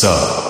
Sub.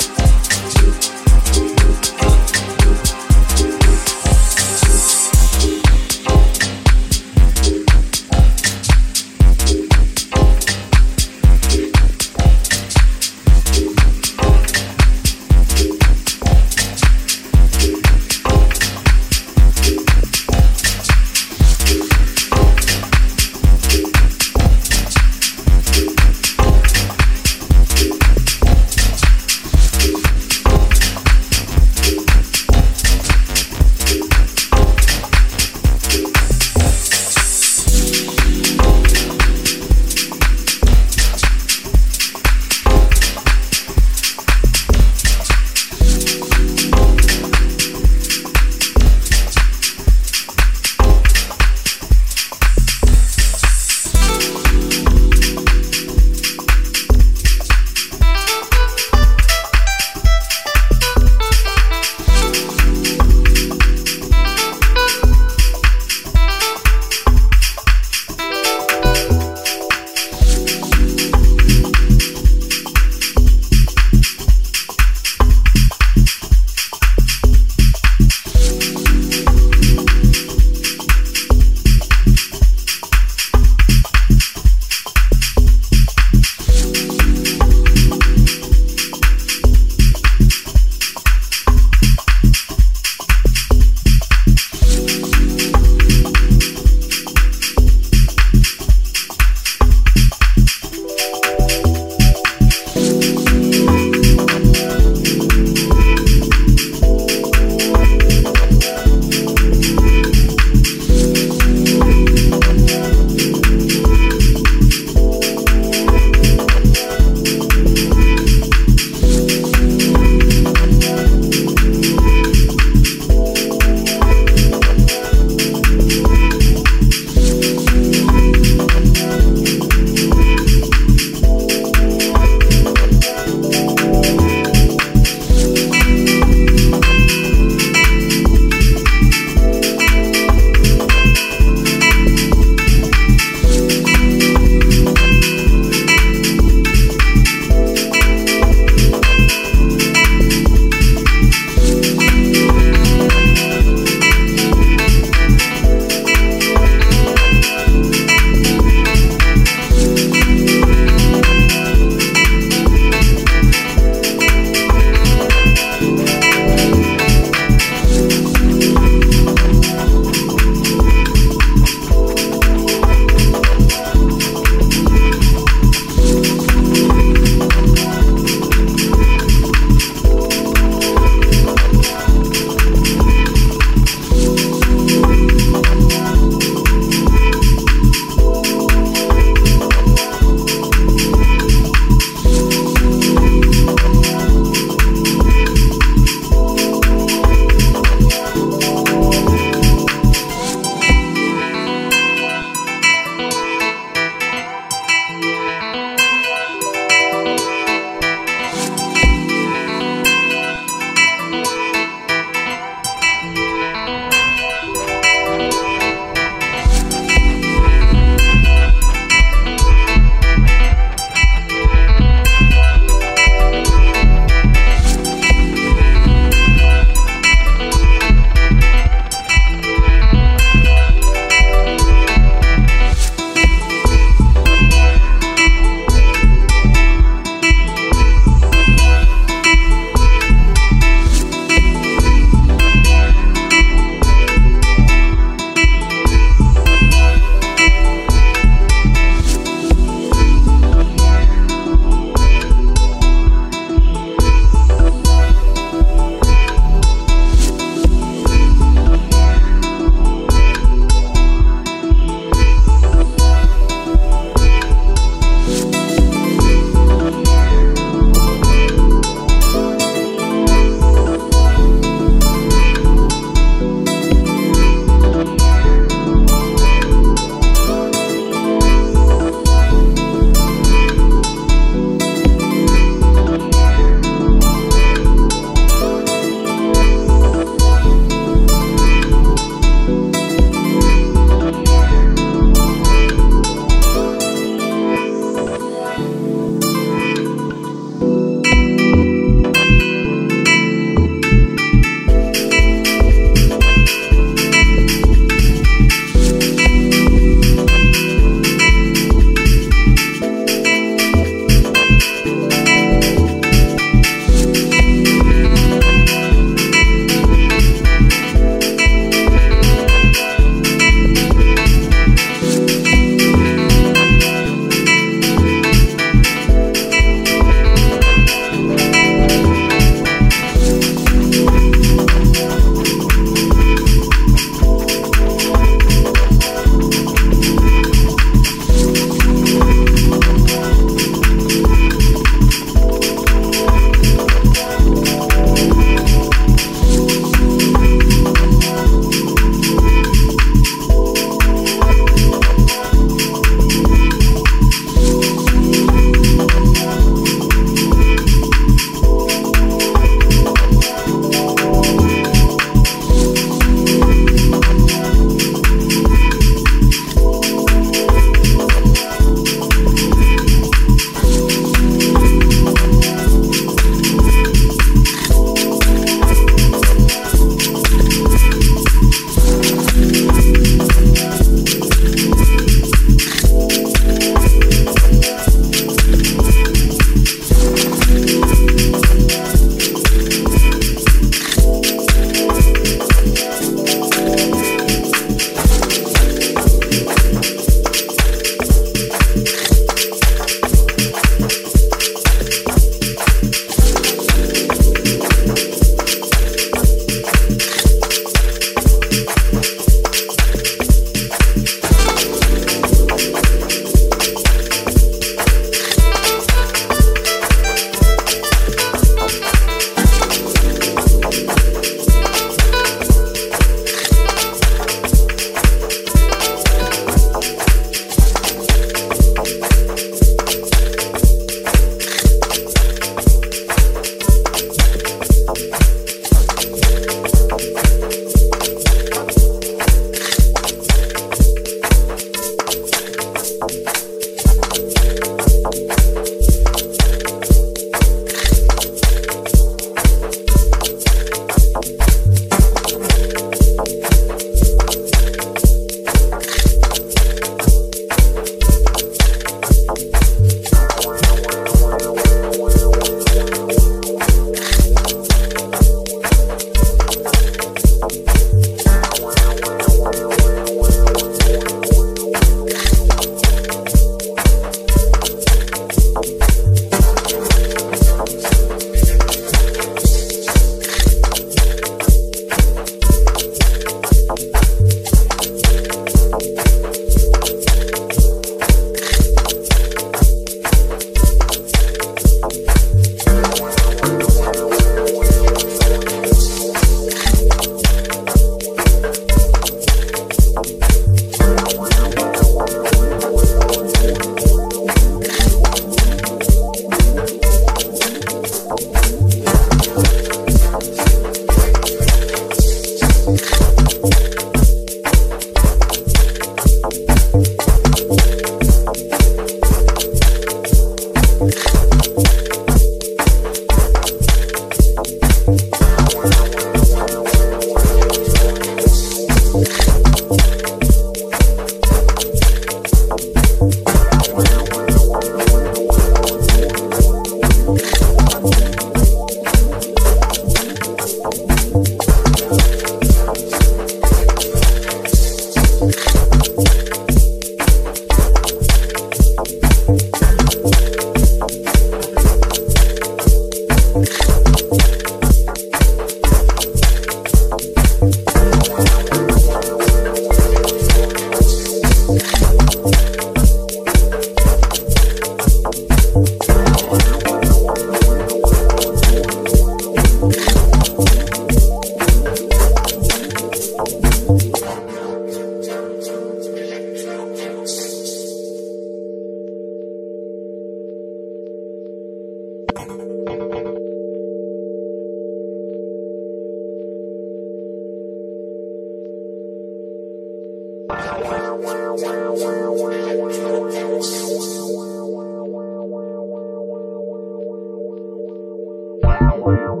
wow, wow.